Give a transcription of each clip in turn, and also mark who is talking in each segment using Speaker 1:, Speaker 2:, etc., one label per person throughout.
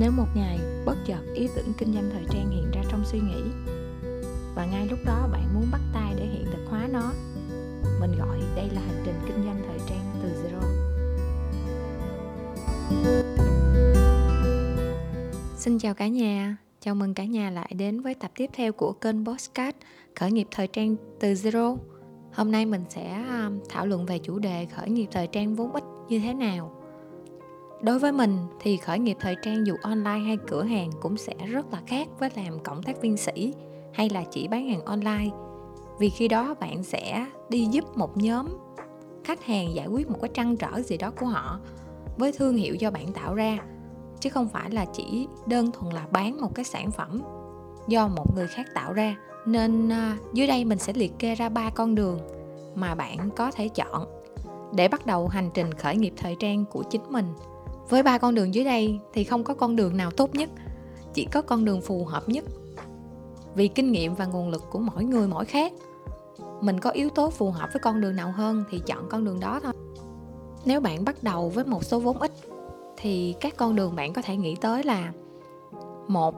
Speaker 1: nếu một ngày bất chợt ý tưởng kinh doanh thời trang hiện ra trong suy nghĩ, và ngay lúc đó bạn muốn bắt tay để hiện thực hóa nó, mình gọi đây là hành trình kinh doanh thời trang từ zero. Xin chào cả nhà, chào mừng cả nhà lại đến với tập tiếp theo của kênh Postcard khởi nghiệp thời trang từ zero. Hôm nay mình sẽ à, thảo luận về chủ đề khởi nghiệp thời trang vốn ít như thế nào đối với mình thì khởi nghiệp thời trang dù online hay cửa hàng cũng sẽ rất là khác với làm cộng tác viên sĩ hay là chỉ bán hàng online. Vì khi đó bạn sẽ đi giúp một nhóm khách hàng giải quyết một cái trăn trở gì đó của họ với thương hiệu do bạn tạo ra, chứ không phải là chỉ đơn thuần là bán một cái sản phẩm do một người khác tạo ra. Nên à, dưới đây mình sẽ liệt kê ra ba con đường mà bạn có thể chọn để bắt đầu hành trình khởi nghiệp thời trang của chính mình với ba con đường dưới đây thì không có con đường nào tốt nhất chỉ có con đường phù hợp nhất. Vì kinh nghiệm và nguồn lực của mỗi người mỗi khác mình có yếu tố phù hợp với con đường nào hơn thì chọn con đường đó thôi. Nếu bạn bắt đầu với một số vốn ít thì các con đường bạn có thể nghĩ tới là một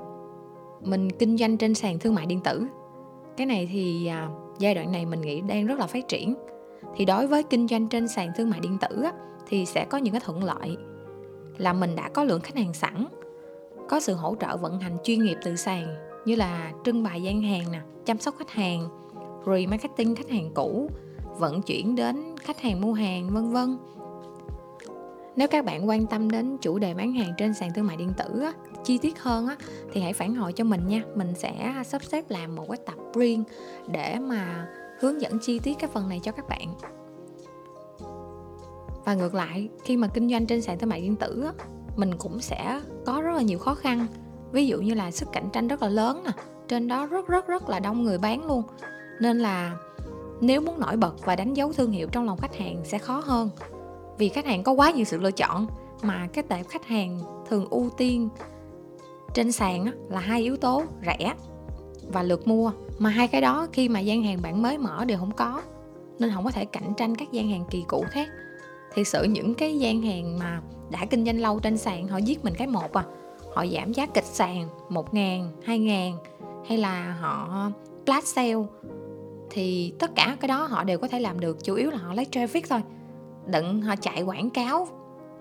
Speaker 1: mình kinh doanh trên sàn thương mại điện tử. Cái này thì à, giai đoạn này mình nghĩ đang rất là phát triển. Thì đối với kinh doanh trên sàn thương mại điện tử á, thì sẽ có những cái thuận lợi là mình đã có lượng khách hàng sẵn có sự hỗ trợ vận hành chuyên nghiệp từ sàn như là trưng bày gian hàng nè chăm sóc khách hàng remarketing khách hàng cũ vận chuyển đến khách hàng mua hàng vân vân. Nếu các bạn quan tâm đến chủ đề bán hàng trên sàn thương mại điện tử á, chi tiết hơn á, thì hãy phản hồi cho mình nha. Mình sẽ sắp xếp làm một cái tập riêng để mà hướng dẫn chi tiết cái phần này cho các bạn và ngược lại khi mà kinh doanh trên sàn thương mại điện tử á, mình cũng sẽ có rất là nhiều khó khăn. Ví dụ như là sức cạnh tranh rất là lớn nè trên đó rất rất rất là đông người bán luôn. Nên là nếu muốn nổi bật và đánh dấu thương hiệu trong lòng khách hàng sẽ khó hơn. Vì khách hàng có quá nhiều sự lựa chọn mà cái tệp khách hàng thường ưu tiên trên sàn là hai yếu tố rẻ và lượt mua. Mà hai cái đó khi mà gian hàng bạn mới mở đều không có nên không có thể cạnh tranh các gian hàng kỳ cũ khác thì sự những cái gian hàng mà đã kinh doanh lâu trên sàn họ giết mình cái một à. Họ giảm giá kịch sàn một ngàn hai ngàn hay là họ flash sale. Thì tất cả cái đó họ đều có thể làm được chủ yếu là họ lấy traffic thôi. Đừng họ chạy quảng cáo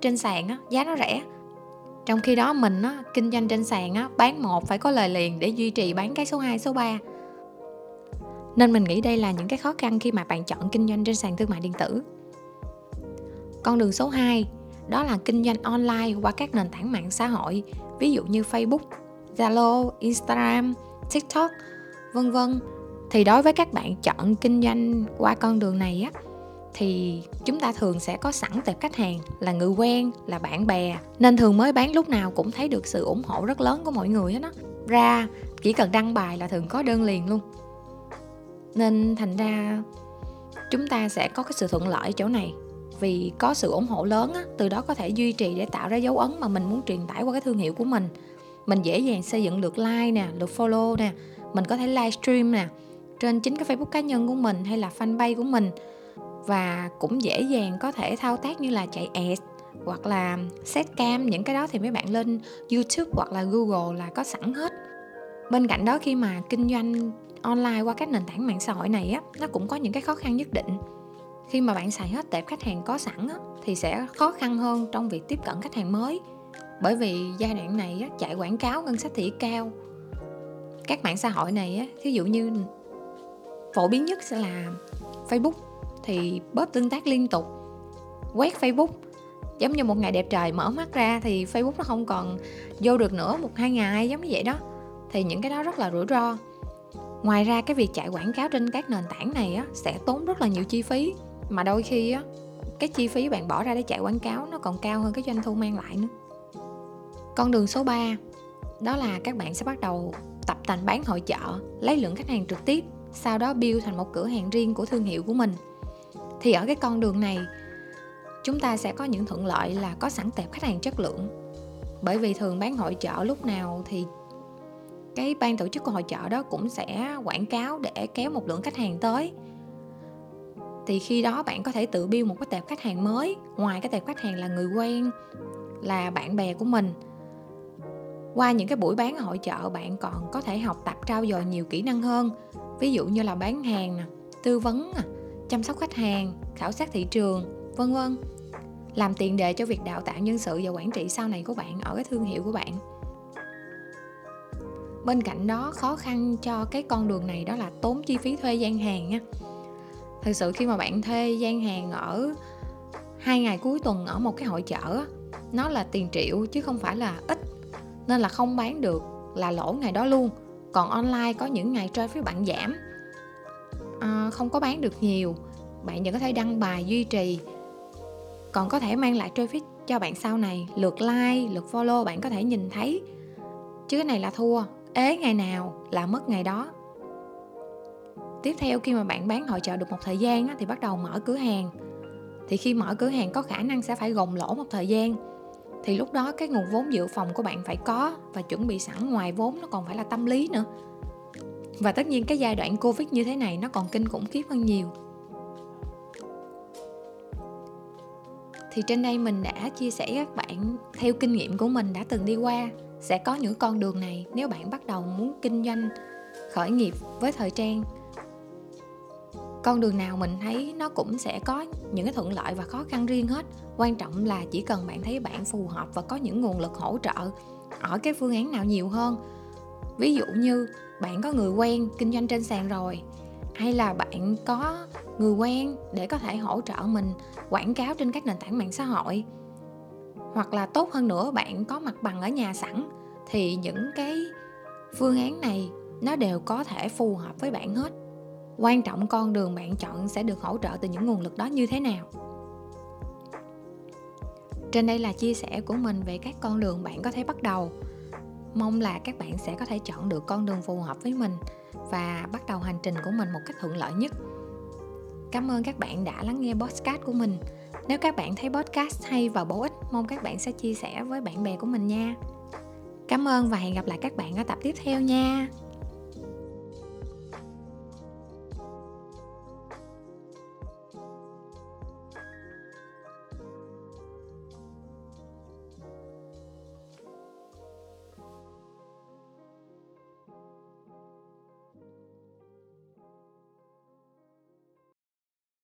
Speaker 1: trên sàn á giá nó rẻ. Trong khi đó mình á kinh doanh trên sàn á bán một phải có lời liền để duy trì bán cái số 2, số 3 nên mình nghĩ đây là những cái khó khăn khi mà bạn chọn kinh doanh trên sàn thương mại điện tử con đường số 2 đó là kinh doanh online qua các nền tảng mạng xã hội ví dụ như Facebook, Zalo, Instagram, TikTok, vân vân. Thì đối với các bạn chọn kinh doanh qua con đường này á thì chúng ta thường sẽ có sẵn tệp khách hàng là người quen, là bạn bè nên thường mới bán lúc nào cũng thấy được sự ủng hộ rất lớn của mọi người hết á. Ra chỉ cần đăng bài là thường có đơn liền luôn. Nên thành ra chúng ta sẽ có cái sự thuận lợi chỗ này vì có sự ủng hộ lớn á, từ đó có thể duy trì để tạo ra dấu ấn mà mình muốn truyền tải qua cái thương hiệu của mình. Mình dễ dàng xây dựng lượt like nè lượt follow nè mình có thể livestream nè trên chính cái facebook cá nhân của mình hay là fanpage của mình. Và cũng dễ dàng có thể thao tác như là chạy ads hoặc là set cam những cái đó thì mấy bạn lên youtube hoặc là google là có sẵn hết. Bên cạnh đó khi mà kinh doanh online qua các nền tảng mạng xã hội này á nó cũng có những cái khó khăn nhất định khi mà bạn xài hết tệp khách hàng có sẵn á, thì sẽ khó khăn hơn trong việc tiếp cận khách hàng mới. Bởi vì giai đoạn này á, chạy quảng cáo ngân sách thì cao. Các mạng xã hội này á, thí dụ như phổ biến nhất sẽ là Facebook thì bóp tương tác liên tục quét Facebook. Giống như một ngày đẹp trời mở mắt ra thì Facebook nó không còn vô được nữa một hai ngày giống như vậy đó. Thì những cái đó rất là rủi ro. Ngoài ra cái việc chạy quảng cáo trên các nền tảng này á, sẽ tốn rất là nhiều chi phí mà đôi khi á, cái chi phí bạn bỏ ra để chạy quảng cáo nó còn cao hơn cái doanh thu mang lại nữa. Con đường số 3 đó là các bạn sẽ bắt đầu tập tành bán hội chợ, lấy lượng khách hàng trực tiếp, sau đó build thành một cửa hàng riêng của thương hiệu của mình. Thì ở cái con đường này, chúng ta sẽ có những thuận lợi là có sẵn tệp khách hàng chất lượng. Bởi vì thường bán hội chợ lúc nào thì cái ban tổ chức của hội chợ đó cũng sẽ quảng cáo để kéo một lượng khách hàng tới thì khi đó bạn có thể tự build một cái tệp khách hàng mới. Ngoài cái tệp khách hàng là người quen, là bạn bè của mình. Qua những cái buổi bán hội chợ, bạn còn có thể học tập trao dồi nhiều kỹ năng hơn. Ví dụ như là bán hàng nè, tư vấn nè, chăm sóc khách hàng, khảo sát thị trường, vân vân. Làm tiền đề cho việc đào tạo nhân sự và quản trị sau này của bạn ở cái thương hiệu của bạn. Bên cạnh đó, khó khăn cho cái con đường này đó là tốn chi phí thuê gian hàng nha thực sự khi mà bạn thuê gian hàng ở hai ngày cuối tuần ở một cái hội chợ nó là tiền triệu chứ không phải là ít. Nên là không bán được là lỗ ngày đó luôn. Còn online có những ngày traffic bạn giảm. À, không có bán được nhiều. Bạn vẫn có thể đăng bài duy trì. Còn có thể mang lại traffic cho bạn sau này. Lượt like lượt follow bạn có thể nhìn thấy. Chứ cái này là thua. Ế ngày nào là mất ngày đó tiếp theo khi mà bạn bán hội chợ được một thời gian thì bắt đầu mở cửa hàng. Thì khi mở cửa hàng, có khả năng sẽ phải gồng lỗ một thời gian. Thì lúc đó cái nguồn vốn dự phòng của bạn phải có và chuẩn bị sẵn ngoài vốn, nó còn phải là tâm lý nữa. Và tất nhiên cái giai đoạn covid như thế này nó còn kinh khủng khiếp hơn nhiều. Thì trên đây mình đã chia sẻ các bạn theo kinh nghiệm của mình đã từng đi qua, sẽ có những con đường này nếu bạn bắt đầu muốn kinh doanh khởi nghiệp với thời trang con đường nào mình thấy nó cũng sẽ có những cái thuận lợi và khó khăn riêng hết. Quan trọng là chỉ cần bạn thấy bạn phù hợp và có những nguồn lực hỗ trợ ở cái phương án nào nhiều hơn. Ví dụ như bạn có người quen kinh doanh trên sàn rồi, hay là bạn có người quen để có thể hỗ trợ mình quảng cáo trên các nền tảng mạng xã hội. Hoặc là tốt hơn nữa, bạn có mặt bằng ở nhà sẵn, thì những cái phương án này nó đều có thể phù hợp với bạn hết quan trọng con đường bạn chọn sẽ được hỗ trợ từ những nguồn lực đó như thế nào. Trên đây là chia sẻ của mình về các con đường bạn có thể bắt đầu. Mong là các bạn sẽ có thể chọn được con đường phù hợp với mình và bắt đầu hành trình của mình một cách thuận lợi nhất. Cảm ơn các bạn đã lắng nghe podcast của mình. Nếu các bạn thấy podcast hay và bổ ích, mong các bạn sẽ chia sẻ với bạn bè của mình nha. Cảm ơn và hẹn gặp lại các bạn ở tập tiếp theo nha.